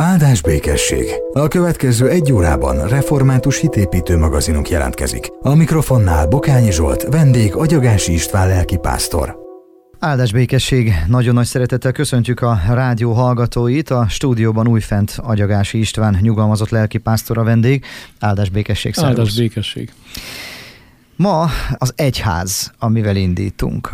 Áldás békesség! A következő egy órában református hitépítő magazinunk jelentkezik. A mikrofonnál Bokányi Zsolt, vendég Agyagási István lelkipásztor. Áldás békesség! Nagyon nagy szeretettel köszöntjük a rádió hallgatóit. A stúdióban újfent Agyagási István nyugalmazott lelkipásztor a vendég. Áldás békesség! Szervusz. Áldás békesség! Ma az egyház, amivel indítunk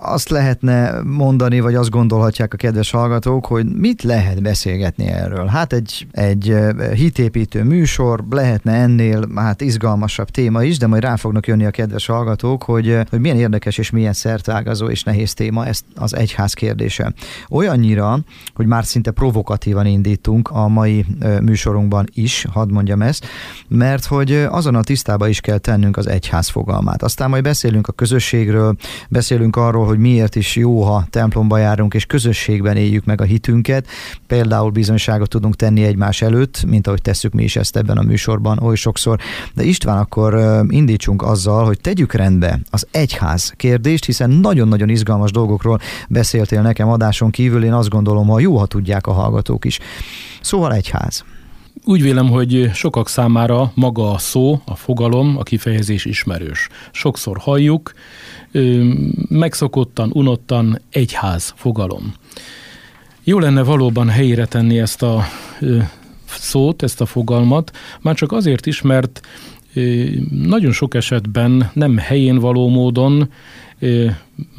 azt lehetne mondani, vagy azt gondolhatják a kedves hallgatók, hogy mit lehet beszélgetni erről. Hát egy, egy hitépítő műsor, lehetne ennél hát izgalmasabb téma is, de majd rá fognak jönni a kedves hallgatók, hogy, hogy milyen érdekes és milyen szertágazó és nehéz téma ez az egyház kérdése. Olyannyira, hogy már szinte provokatívan indítunk a mai műsorunkban is, hadd mondjam ezt, mert hogy azon a tisztába is kell tennünk az egyház fogalmát. Aztán majd beszélünk a közösségről, beszélünk arról, hogy miért is jó, ha templomba járunk, és közösségben éljük meg a hitünket. Például bizonyságot tudunk tenni egymás előtt, mint ahogy tesszük mi is ezt ebben a műsorban oly sokszor. De István, akkor indítsunk azzal, hogy tegyük rendbe az egyház kérdést, hiszen nagyon-nagyon izgalmas dolgokról beszéltél nekem adáson kívül, én azt gondolom, ha jó, ha tudják a hallgatók is. Szóval egyház. Úgy vélem, hogy sokak számára maga a szó, a fogalom, a kifejezés ismerős. Sokszor halljuk, megszokottan, unottan egyház fogalom. Jó lenne valóban helyére tenni ezt a szót, ezt a fogalmat, már csak azért is, mert nagyon sok esetben nem helyén való módon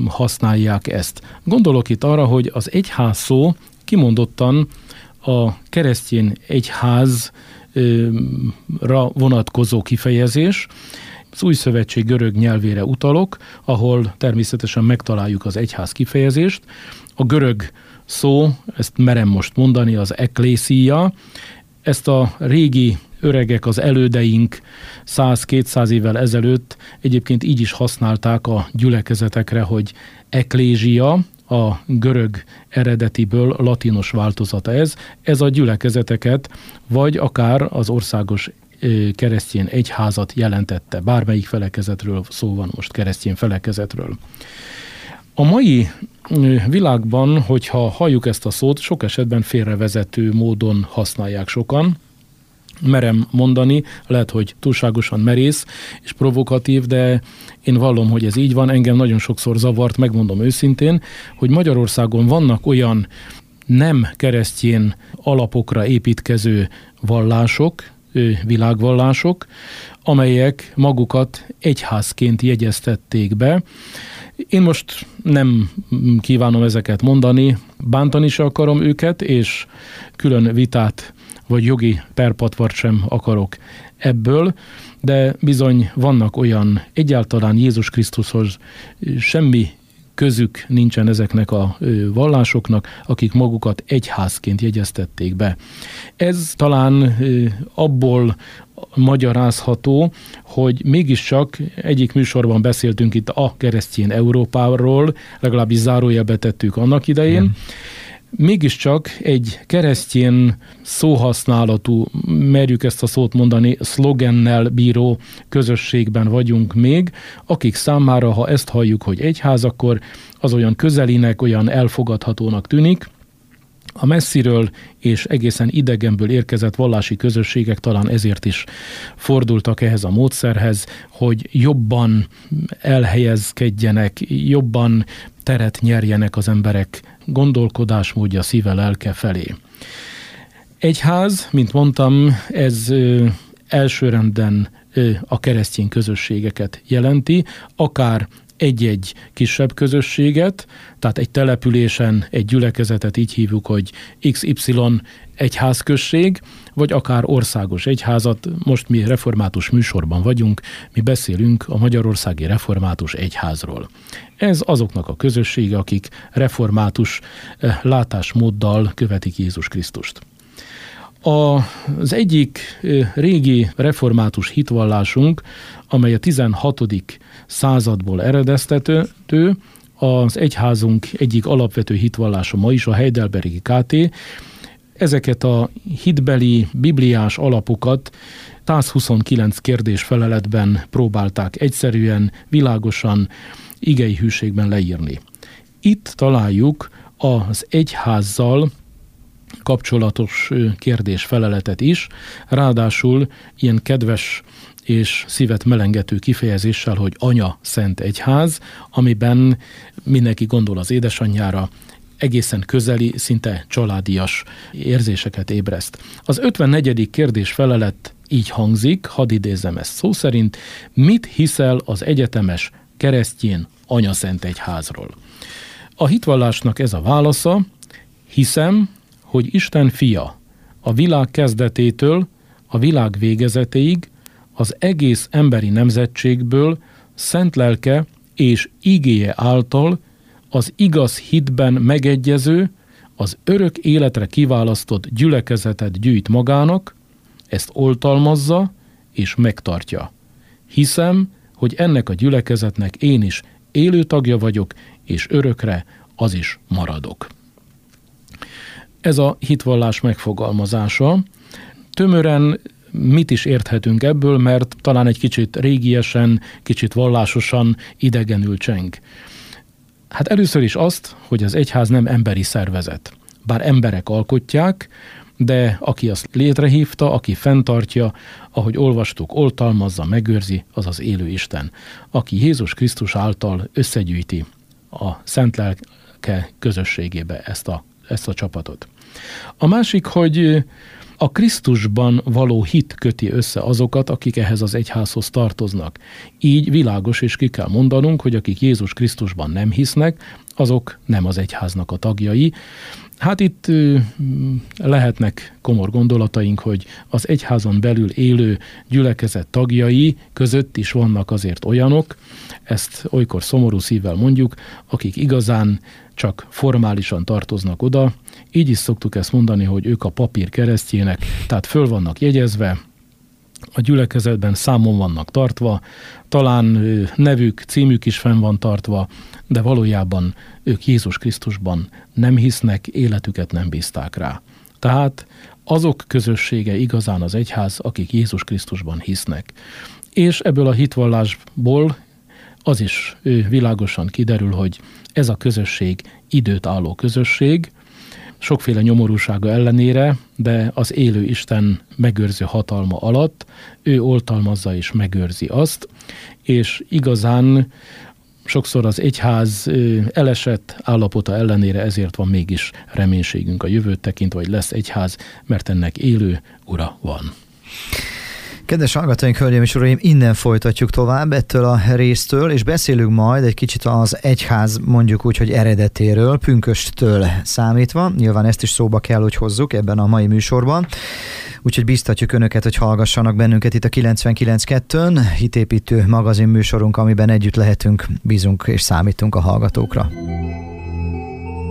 használják ezt. Gondolok itt arra, hogy az egyház szó kimondottan a keresztény egyházra vonatkozó kifejezés, az új szövetség görög nyelvére utalok, ahol természetesen megtaláljuk az egyház kifejezést. A görög szó, ezt merem most mondani, az eklészia, ezt a régi öregek, az elődeink 100-200 évvel ezelőtt egyébként így is használták a gyülekezetekre, hogy eklézia, a görög eredetiből latinos változata ez. Ez a gyülekezeteket, vagy akár az országos keresztény egyházat jelentette. Bármelyik felekezetről szó van most, keresztény felekezetről. A mai világban, hogyha halljuk ezt a szót, sok esetben félrevezető módon használják sokan, merem mondani, lehet, hogy túlságosan merész és provokatív, de én vallom, hogy ez így van. Engem nagyon sokszor zavart, megmondom őszintén, hogy Magyarországon vannak olyan nem keresztjén alapokra építkező vallások, világvallások, amelyek magukat egyházként jegyeztették be. Én most nem kívánom ezeket mondani, bántani se akarom őket, és külön vitát vagy jogi perpatvart sem akarok ebből, de bizony vannak olyan egyáltalán Jézus Krisztushoz semmi közük nincsen ezeknek a vallásoknak, akik magukat egyházként jegyeztették be. Ez talán abból magyarázható, hogy mégiscsak egyik műsorban beszéltünk itt a keresztény Európáról, legalábbis zárójelbe tettük annak idején, Igen mégiscsak egy keresztjén szóhasználatú, merjük ezt a szót mondani, szlogennel bíró közösségben vagyunk még, akik számára, ha ezt halljuk, hogy egyház, akkor az olyan közelinek, olyan elfogadhatónak tűnik, a messziről és egészen idegenből érkezett vallási közösségek talán ezért is fordultak ehhez a módszerhez, hogy jobban elhelyezkedjenek, jobban teret nyerjenek az emberek gondolkodásmódja szíve lelke felé. Egyház, mint mondtam, ez elsőrenden a keresztény közösségeket jelenti, akár egy-egy kisebb közösséget, tehát egy településen egy gyülekezetet így hívjuk, hogy XY egyházközség, vagy akár országos egyházat. Most mi református műsorban vagyunk, mi beszélünk a Magyarországi Református Egyházról. Ez azoknak a közössége, akik református eh, látásmóddal követik Jézus Krisztust. Az egyik eh, régi református hitvallásunk, amely a 16. századból eredeztető, az egyházunk egyik alapvető hitvallása ma is, a Heidelbergi KT, ezeket a hitbeli, bibliás alapokat 129 kérdés feleletben próbálták egyszerűen, világosan, igei hűségben leírni. Itt találjuk az egyházzal kapcsolatos kérdés-feleletet is, ráadásul ilyen kedves és szívet melengető kifejezéssel, hogy anya szent egyház, amiben mindenki gondol az édesanyjára, egészen közeli, szinte családias érzéseket ébreszt. Az 54. kérdés felelet így hangzik, hadd idézem ezt szó szerint, mit hiszel az egyetemes keresztjén anya szent egyházról? A hitvallásnak ez a válasza, hiszem, hogy Isten fia a világ kezdetétől a világ végezetéig az egész emberi nemzetségből szent lelke és igéje által az igaz hitben megegyező, az örök életre kiválasztott gyülekezetet gyűjt magának, ezt oltalmazza és megtartja. Hiszem, hogy ennek a gyülekezetnek én is élő tagja vagyok, és örökre az is maradok. Ez a hitvallás megfogalmazása. Tömören mit is érthetünk ebből, mert talán egy kicsit régiesen, kicsit vallásosan idegenül cseng. Hát először is azt, hogy az egyház nem emberi szervezet. Bár emberek alkotják, de aki azt létrehívta, aki fenntartja, ahogy olvastuk, oltalmazza, megőrzi, az az élő Isten, aki Jézus Krisztus által összegyűjti a szent lelke közösségébe ezt a, ezt a csapatot. A másik, hogy a Krisztusban való hit köti össze azokat, akik ehhez az egyházhoz tartoznak. Így világos és ki kell mondanunk, hogy akik Jézus Krisztusban nem hisznek, azok nem az egyháznak a tagjai. Hát itt lehetnek komor gondolataink, hogy az egyházon belül élő gyülekezet tagjai között is vannak azért olyanok, ezt olykor szomorú szívvel mondjuk, akik igazán csak formálisan tartoznak oda. Így is szoktuk ezt mondani, hogy ők a papír keresztjének, tehát föl vannak jegyezve, a gyülekezetben számon vannak tartva, talán nevük, címük is fenn van tartva, de valójában ők Jézus Krisztusban nem hisznek, életüket nem bízták rá. Tehát azok közössége igazán az egyház, akik Jézus Krisztusban hisznek. És ebből a hitvallásból az is világosan kiderül, hogy ez a közösség időt álló közösség, sokféle nyomorúsága ellenére, de az élő Isten megőrző hatalma alatt ő oltalmazza és megőrzi azt, és igazán sokszor az egyház elesett állapota ellenére ezért van mégis reménységünk a jövőt tekintve, hogy lesz egyház, mert ennek élő ura van. Kedves hallgatóink, hölgyeim és uraim, innen folytatjuk tovább ettől a résztől, és beszélünk majd egy kicsit az egyház mondjuk úgy, hogy eredetéről, pünkösttől számítva. Nyilván ezt is szóba kell, hogy hozzuk ebben a mai műsorban. Úgyhogy biztatjuk Önöket, hogy hallgassanak bennünket itt a 99.2-ön, hitépítő magazin műsorunk, amiben együtt lehetünk, bízunk és számítunk a hallgatókra.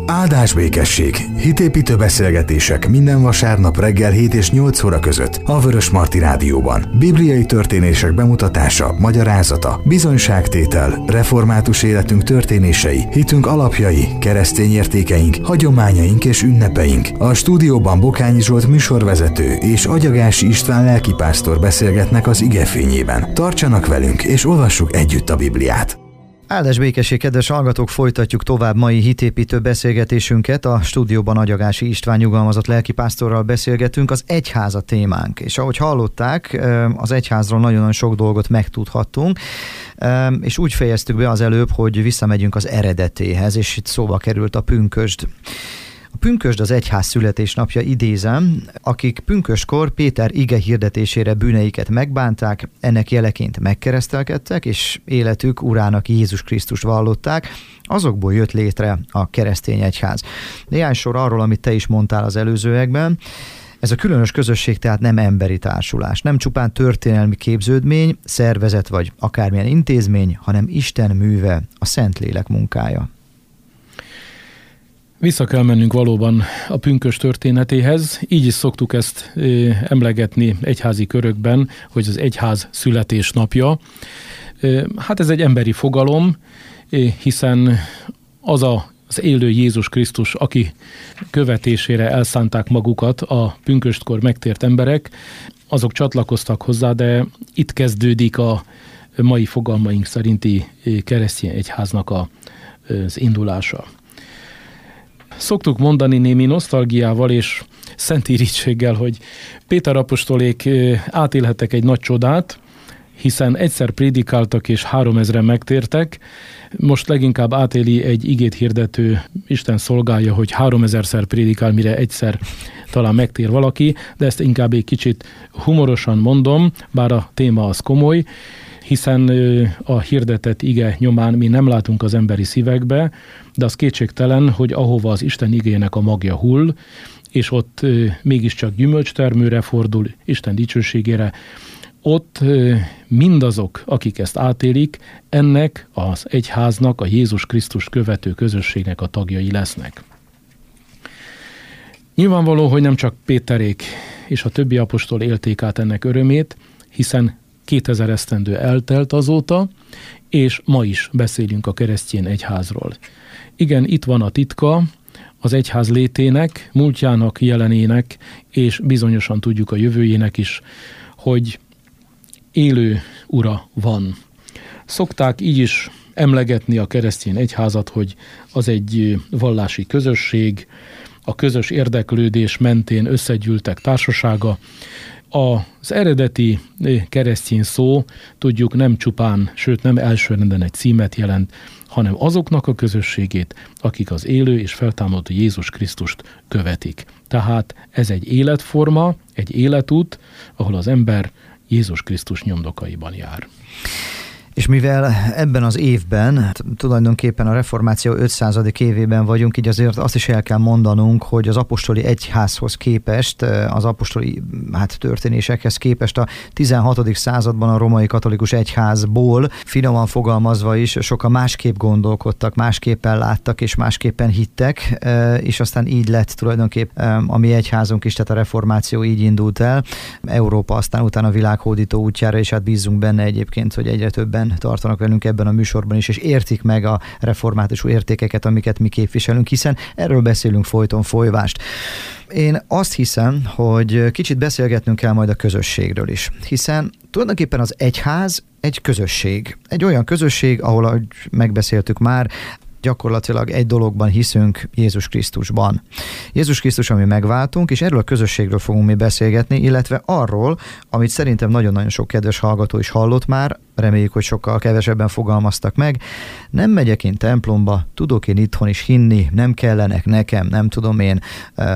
Áldás békesség. Hitépítő beszélgetések minden vasárnap reggel 7 és 8 óra között a Vörös Marti Rádióban. Bibliai történések bemutatása, magyarázata, bizonyságtétel, református életünk történései, hitünk alapjai, keresztény értékeink, hagyományaink és ünnepeink. A stúdióban Bokányi Zsolt műsorvezető és Agyagási István lelkipásztor beszélgetnek az igefényében. Tartsanak velünk és olvassuk együtt a Bibliát. Áldás békesség, kedves hallgatók, folytatjuk tovább mai hitépítő beszélgetésünket. A stúdióban Agyagási István nyugalmazott lelkipásztorral beszélgetünk, az egyház a témánk. És ahogy hallották, az egyházról nagyon-nagyon sok dolgot megtudhattunk, és úgy fejeztük be az előbb, hogy visszamegyünk az eredetéhez, és itt szóba került a pünkösd. A pünkösd az egyház születésnapja idézem, akik pünköskor Péter ige hirdetésére bűneiket megbánták, ennek jeleként megkeresztelkedtek, és életük urának Jézus Krisztus vallották, azokból jött létre a keresztény egyház. Néhány sor arról, amit te is mondtál az előzőekben, ez a különös közösség tehát nem emberi társulás, nem csupán történelmi képződmény, szervezet vagy akármilyen intézmény, hanem Isten műve, a Szentlélek munkája. Vissza kell mennünk valóban a pünkös történetéhez, így is szoktuk ezt emlegetni egyházi körökben, hogy az egyház születésnapja. Hát ez egy emberi fogalom, hiszen az a az élő Jézus Krisztus, aki követésére elszánták magukat a pünköstkor megtért emberek, azok csatlakoztak hozzá, de itt kezdődik a mai fogalmaink szerinti keresztény egyháznak a, az indulása. Szoktuk mondani némi nosztalgiával és szentírítséggel, hogy Péter apostolék átélhetek egy nagy csodát, hiszen egyszer prédikáltak és három ezren megtértek, most leginkább átéli egy igét hirdető Isten szolgálja, hogy három ezerszer prédikál, mire egyszer talán megtér valaki, de ezt inkább egy kicsit humorosan mondom, bár a téma az komoly, hiszen a hirdetett ige nyomán mi nem látunk az emberi szívekbe, de az kétségtelen, hogy ahova az Isten igének a magja hull, és ott mégiscsak gyümölcstermőre fordul, Isten dicsőségére, ott mindazok, akik ezt átélik, ennek az egyháznak, a Jézus Krisztus követő közösségnek a tagjai lesznek. Nyilvánvaló, hogy nem csak Péterék és a többi apostol élték át ennek örömét, hiszen 2000 esztendő eltelt azóta, és ma is beszélünk a keresztjén egyházról. Igen, itt van a titka az egyház létének, múltjának, jelenének, és bizonyosan tudjuk a jövőjének is, hogy élő ura van. Szokták így is emlegetni a keresztény egyházat, hogy az egy vallási közösség, a közös érdeklődés mentén összegyűltek társasága. Az eredeti keresztény szó, tudjuk, nem csupán, sőt nem elsőrenden egy címet jelent, hanem azoknak a közösségét, akik az élő és feltámadó Jézus Krisztust követik. Tehát ez egy életforma, egy életút, ahol az ember Jézus Krisztus nyomdokaiban jár. És mivel ebben az évben, tulajdonképpen a reformáció 500. évében vagyunk, így azért azt is el kell mondanunk, hogy az apostoli egyházhoz képest, az apostoli hát, történésekhez képest a 16. században a romai katolikus egyházból finoman fogalmazva is sokan másképp gondolkodtak, másképpen láttak és másképpen hittek, és aztán így lett tulajdonképp a mi egyházunk is, tehát a reformáció így indult el. Európa aztán utána világhódító útjára, és hát bízunk benne egyébként, hogy egyre többen tartanak velünk ebben a műsorban is, és értik meg a református értékeket, amiket mi képviselünk, hiszen erről beszélünk folyton folyvást. Én azt hiszem, hogy kicsit beszélgetnünk kell majd a közösségről is, hiszen tulajdonképpen az egyház egy közösség. Egy olyan közösség, ahol, ahogy megbeszéltük már, gyakorlatilag egy dologban hiszünk Jézus Krisztusban. Jézus Krisztus, ami megváltunk, és erről a közösségről fogunk mi beszélgetni, illetve arról, amit szerintem nagyon-nagyon sok kedves hallgató is hallott már, reméljük, hogy sokkal kevesebben fogalmaztak meg. Nem megyek én templomba, tudok én itthon is hinni, nem kellenek nekem, nem tudom én,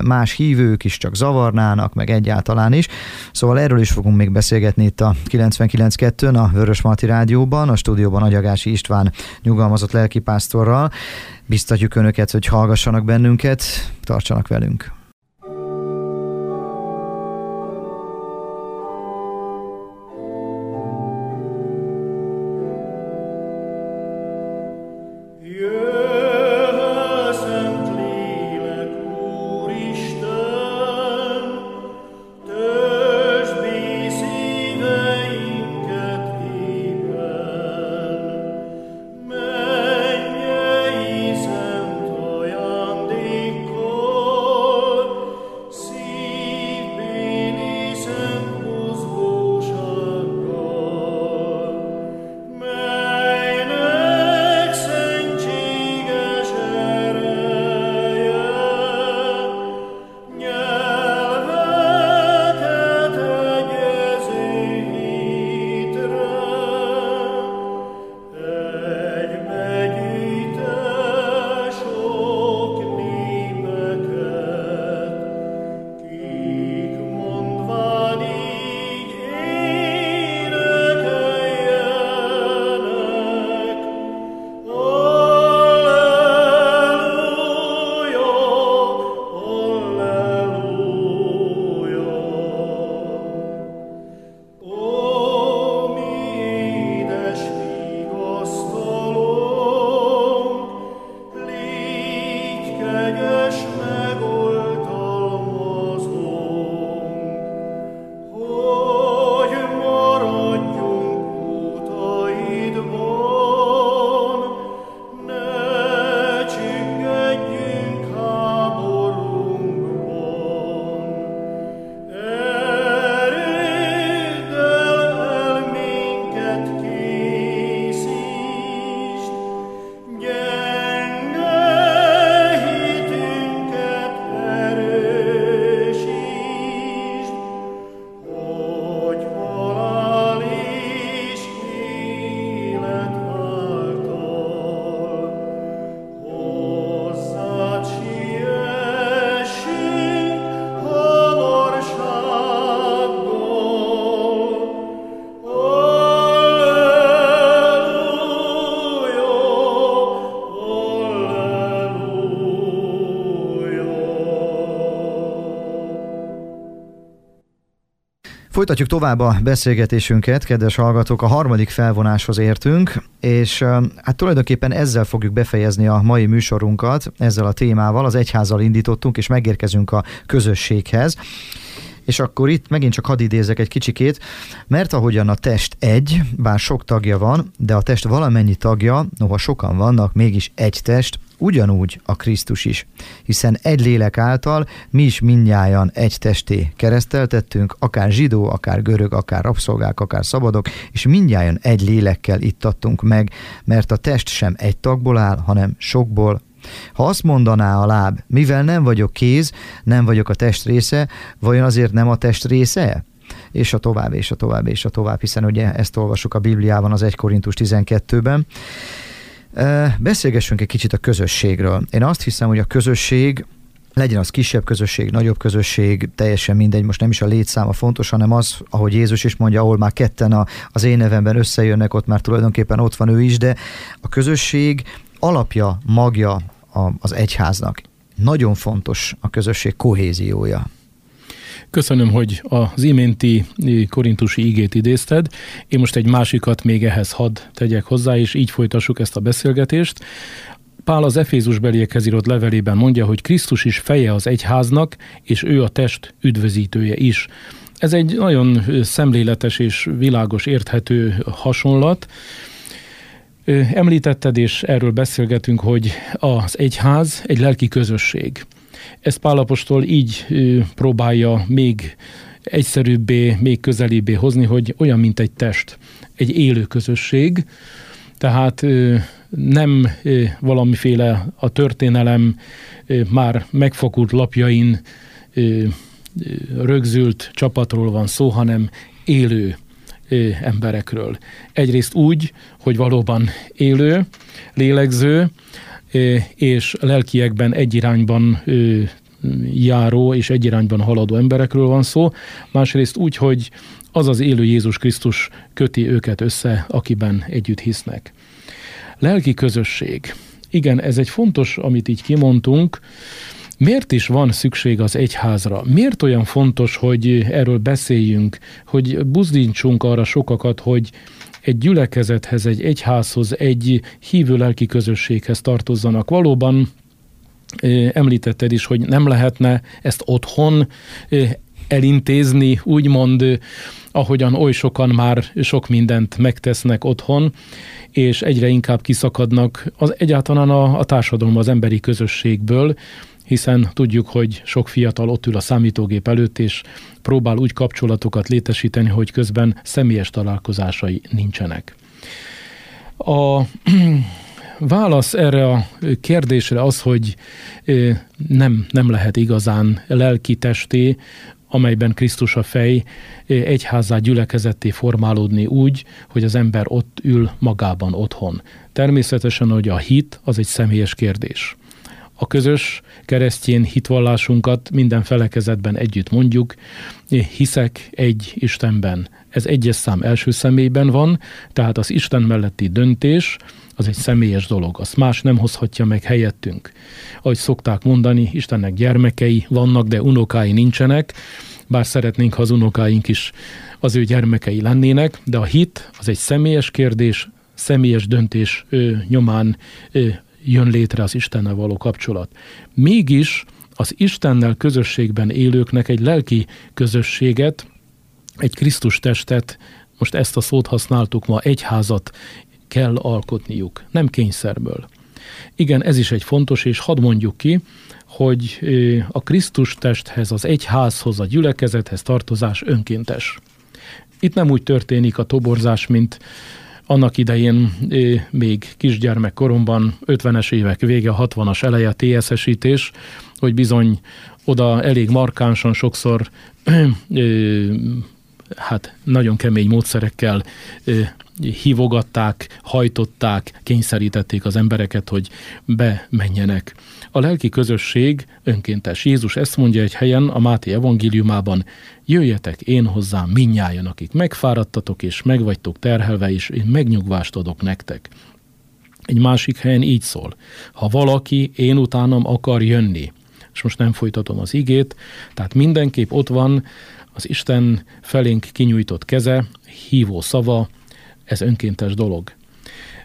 más hívők is csak zavarnának, meg egyáltalán is. Szóval erről is fogunk még beszélgetni itt a 99.2-n, a Vörös Marti Rádióban, a stúdióban Agyagási István nyugalmazott lelkipásztorral. Biztatjuk Önöket, hogy hallgassanak bennünket, tartsanak velünk. Folytatjuk tovább a beszélgetésünket, kedves hallgatók, a harmadik felvonáshoz értünk, és hát tulajdonképpen ezzel fogjuk befejezni a mai műsorunkat, ezzel a témával, az egyházal indítottunk, és megérkezünk a közösséghez. És akkor itt megint csak hadd idézek egy kicsikét, mert ahogyan a test egy, bár sok tagja van, de a test valamennyi tagja, noha sokan vannak, mégis egy test, ugyanúgy a Krisztus is, hiszen egy lélek által mi is mindnyájan egy testé kereszteltettünk, akár zsidó, akár görög, akár rabszolgák, akár szabadok, és mindnyájan egy lélekkel ittattunk meg, mert a test sem egy tagból áll, hanem sokból, ha azt mondaná a láb, mivel nem vagyok kéz, nem vagyok a test része, vajon azért nem a test része? És a tovább, és a tovább, és a tovább, hiszen ugye ezt olvasjuk a Bibliában az 1 Korintus 12-ben. Beszélgessünk egy kicsit a közösségről. Én azt hiszem, hogy a közösség legyen az kisebb közösség, nagyobb közösség, teljesen mindegy, most nem is a létszáma fontos, hanem az, ahogy Jézus is mondja, ahol már ketten a, az én nevemben összejönnek, ott már tulajdonképpen ott van ő is, de a közösség alapja, magja az egyháznak. Nagyon fontos a közösség kohéziója. Köszönöm, hogy az iménti korintusi igét idézted. Én most egy másikat még ehhez hadd tegyek hozzá, és így folytassuk ezt a beszélgetést. Pál az Efézus beliekhez írott levelében mondja, hogy Krisztus is feje az egyháznak, és ő a test üdvözítője is. Ez egy nagyon szemléletes és világos, érthető hasonlat. Említetted, és erről beszélgetünk, hogy az egyház egy lelki közösség. Ezt Pálapostól így próbálja még egyszerűbbé, még közelébbé hozni, hogy olyan, mint egy test, egy élő közösség, tehát nem valamiféle a történelem már megfakult lapjain rögzült csapatról van szó, hanem élő emberekről. Egyrészt úgy, hogy valóban élő, lélegző, és lelkiekben egy irányban járó és egy irányban haladó emberekről van szó, másrészt úgy, hogy az az élő Jézus Krisztus köti őket össze, akiben együtt hisznek. Lelki közösség. Igen, ez egy fontos, amit így kimondtunk. Miért is van szükség az egyházra? Miért olyan fontos, hogy erről beszéljünk, hogy buzdítsunk arra sokakat, hogy egy gyülekezethez, egy egyházhoz, egy hívő lelki közösséghez tartozzanak. Valóban említetted is, hogy nem lehetne ezt otthon elintézni, úgymond, ahogyan oly sokan már sok mindent megtesznek otthon, és egyre inkább kiszakadnak az egyáltalán a, a társadalom, az emberi közösségből, hiszen tudjuk, hogy sok fiatal ott ül a számítógép előtt, és próbál úgy kapcsolatokat létesíteni, hogy közben személyes találkozásai nincsenek. A válasz erre a kérdésre az, hogy nem, nem lehet igazán lelki testé, amelyben Krisztus a fej egyházá gyülekezetté formálódni úgy, hogy az ember ott ül magában otthon. Természetesen, hogy a hit az egy személyes kérdés a közös keresztjén hitvallásunkat minden felekezetben együtt mondjuk, hiszek egy Istenben. Ez egyes szám első személyben van, tehát az Isten melletti döntés, az egy személyes dolog, azt más nem hozhatja meg helyettünk. Ahogy szokták mondani, Istennek gyermekei vannak, de unokái nincsenek, bár szeretnénk, ha az unokáink is az ő gyermekei lennének, de a hit az egy személyes kérdés, személyes döntés ő, nyomán ő, jön létre az Istennel való kapcsolat. Mégis az Istennel közösségben élőknek egy lelki közösséget, egy Krisztus testet, most ezt a szót használtuk ma, egyházat kell alkotniuk, nem kényszerből. Igen, ez is egy fontos, és hadd mondjuk ki, hogy a Krisztus testhez, az egyházhoz, a gyülekezethez tartozás önkéntes. Itt nem úgy történik a toborzás, mint annak idején még kisgyermek koromban, 50-es évek vége, 60-as eleje TSS-ítés, hogy bizony oda elég markánsan sokszor hát nagyon kemény módszerekkel hívogatták, hajtották, kényszerítették az embereket, hogy bemenjenek. A lelki közösség önkéntes. Jézus ezt mondja egy helyen a Máté evangéliumában, jöjjetek én hozzám minnyájan, akik megfáradtatok és megvagytok terhelve, és én megnyugvást adok nektek. Egy másik helyen így szól, ha valaki én utánam akar jönni, és most nem folytatom az igét, tehát mindenképp ott van Az Isten felénk kinyújtott keze, hívó szava, ez önkéntes dolog.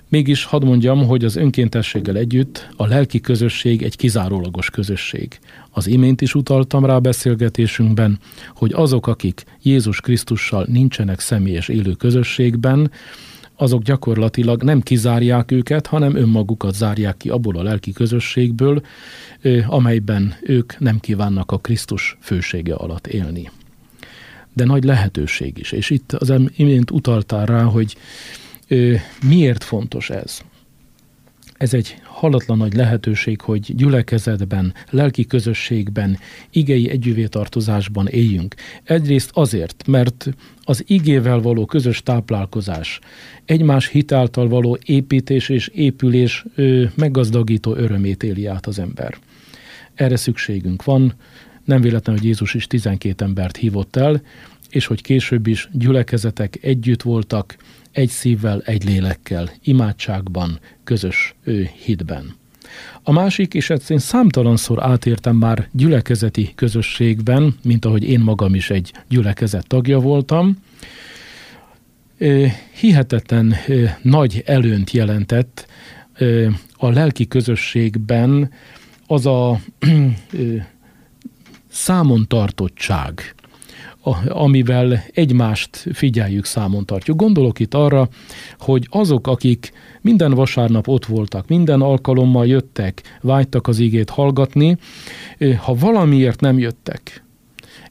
Mégis hadd mondjam, hogy az önkéntességgel együtt a lelki közösség egy kizárólagos közösség. Az imént is utaltam rá beszélgetésünkben, hogy azok, akik Jézus Krisztussal nincsenek személyes élő közösségben, azok gyakorlatilag nem kizárják őket, hanem önmagukat zárják ki abból a lelki közösségből, amelyben ők nem kívánnak a Krisztus fősége alatt élni. De nagy lehetőség is, és itt az imént utaltál rá, hogy miért fontos ez. Ez egy halatlan nagy lehetőség, hogy gyülekezetben, lelki közösségben, igei együvétartozásban éljünk. Egyrészt azért, mert az igével való közös táplálkozás, egymás hitáltal való építés és épülés ö, meggazdagító örömét éli át az ember. Erre szükségünk van, nem véletlen, hogy Jézus is 12 embert hívott el, és hogy később is gyülekezetek együtt voltak, egy szívvel, egy lélekkel, imádságban, közös ő hitben. A másik, és ezt én számtalanszor átértem már gyülekezeti közösségben, mint ahogy én magam is egy gyülekezet tagja voltam, hihetetlen nagy előnt jelentett a lelki közösségben az a számon tartottság, amivel egymást figyeljük, számon tartjuk. Gondolok itt arra, hogy azok, akik minden vasárnap ott voltak, minden alkalommal jöttek, vágytak az igét hallgatni, ha valamiért nem jöttek,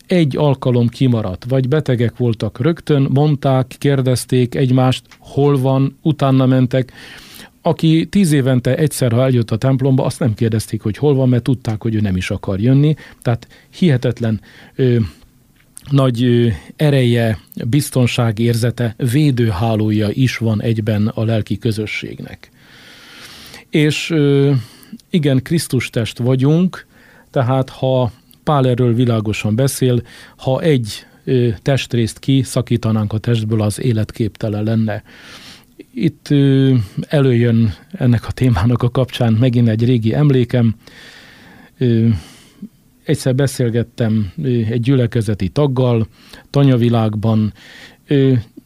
egy alkalom kimaradt, vagy betegek voltak rögtön, mondták, kérdezték egymást, hol van, utána mentek, aki tíz évente egyszer, ha eljött a templomba, azt nem kérdezték, hogy hol van, mert tudták, hogy ő nem is akar jönni. Tehát hihetetlen ö, nagy ereje, biztonságérzete, védőhálója is van egyben a lelki közösségnek. És igen, Krisztus test vagyunk, tehát ha Pál erről világosan beszél, ha egy testrészt kiszakítanánk a testből, az életképtelen lenne. Itt előjön ennek a témának a kapcsán megint egy régi emlékem, egyszer beszélgettem egy gyülekezeti taggal, tanyavilágban,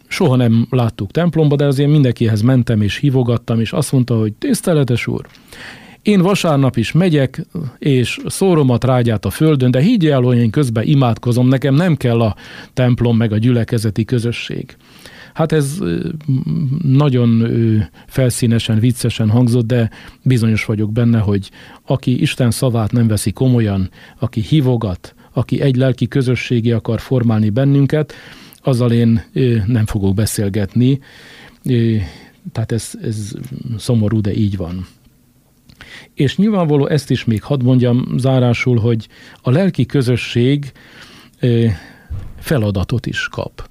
soha nem láttuk templomba, de azért mindenkihez mentem és hívogattam, és azt mondta, hogy tiszteletes úr, én vasárnap is megyek, és szórom a trágyát a földön, de higgy el, hogy én közben imádkozom, nekem nem kell a templom meg a gyülekezeti közösség. Hát ez nagyon felszínesen, viccesen hangzott, de bizonyos vagyok benne, hogy aki Isten szavát nem veszi komolyan, aki hívogat, aki egy lelki közösségi akar formálni bennünket, azzal én nem fogok beszélgetni. Tehát ez, ez szomorú, de így van. És nyilvánvaló ezt is még hadd mondjam zárásul, hogy a lelki közösség feladatot is kap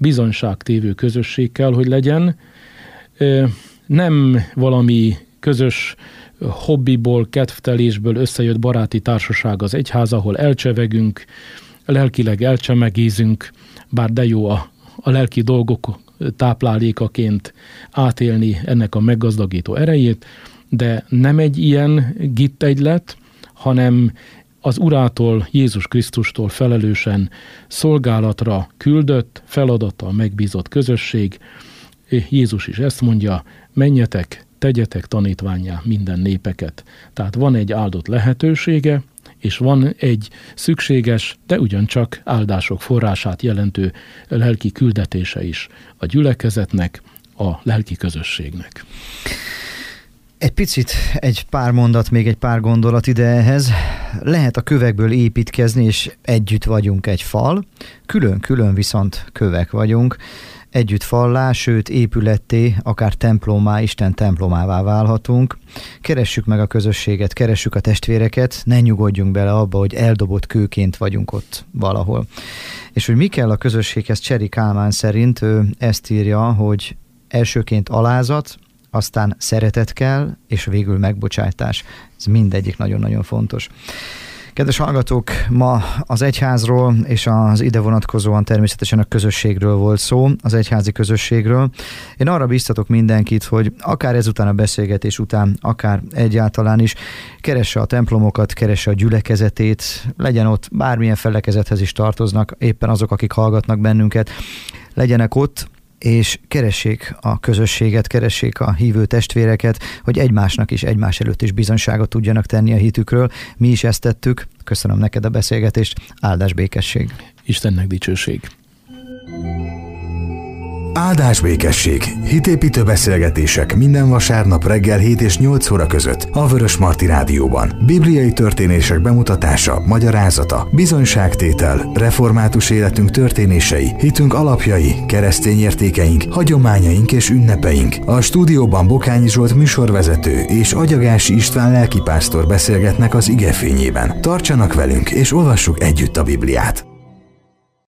bizonyságtévő közösség kell, hogy legyen. Nem valami közös hobbiból, kedvtelésből összejött baráti társaság az egyház, ahol elcsevegünk, lelkileg elcsemegézünk, bár de jó a, a lelki dolgok táplálékaként átélni ennek a meggazdagító erejét, de nem egy ilyen gittegylet, hanem az Urától, Jézus Krisztustól felelősen szolgálatra küldött, feladata megbízott közösség. Jézus is ezt mondja, menjetek, tegyetek tanítványá minden népeket. Tehát van egy áldott lehetősége, és van egy szükséges, de ugyancsak áldások forrását jelentő lelki küldetése is a gyülekezetnek, a lelki közösségnek. Egy picit, egy pár mondat, még egy pár gondolat ide ehhez. Lehet a kövekből építkezni, és együtt vagyunk egy fal, külön-külön viszont kövek vagyunk, együtt fallá, sőt épületté, akár templomá, Isten templomává válhatunk. Keressük meg a közösséget, keressük a testvéreket, ne nyugodjunk bele abba, hogy eldobott kőként vagyunk ott valahol. És hogy mi kell a közösséghez Cseri Kálmán szerint, ő ezt írja, hogy elsőként alázat, aztán szeretet kell, és végül megbocsátás. Ez mindegyik nagyon-nagyon fontos. Kedves hallgatók, ma az egyházról és az ide vonatkozóan természetesen a közösségről volt szó, az egyházi közösségről. Én arra biztatok mindenkit, hogy akár ezután a beszélgetés után, akár egyáltalán is, keresse a templomokat, keresse a gyülekezetét, legyen ott bármilyen felekezethez is tartoznak, éppen azok, akik hallgatnak bennünket, legyenek ott, és keressék a közösséget, keressék a hívő testvéreket, hogy egymásnak is, egymás előtt is bizonyságot tudjanak tenni a hitükről. Mi is ezt tettük. Köszönöm neked a beszélgetést. Áldás békesség. Istennek dicsőség. Áldás békesség. Hitépítő beszélgetések minden vasárnap reggel 7 és 8 óra között a Vörös Marti Rádióban. Bibliai történések bemutatása, magyarázata, bizonyságtétel, református életünk történései, hitünk alapjai, keresztény értékeink, hagyományaink és ünnepeink. A stúdióban Bokányi Zsolt műsorvezető és Agyagási István lelkipásztor beszélgetnek az igefényében. Tartsanak velünk és olvassuk együtt a Bibliát.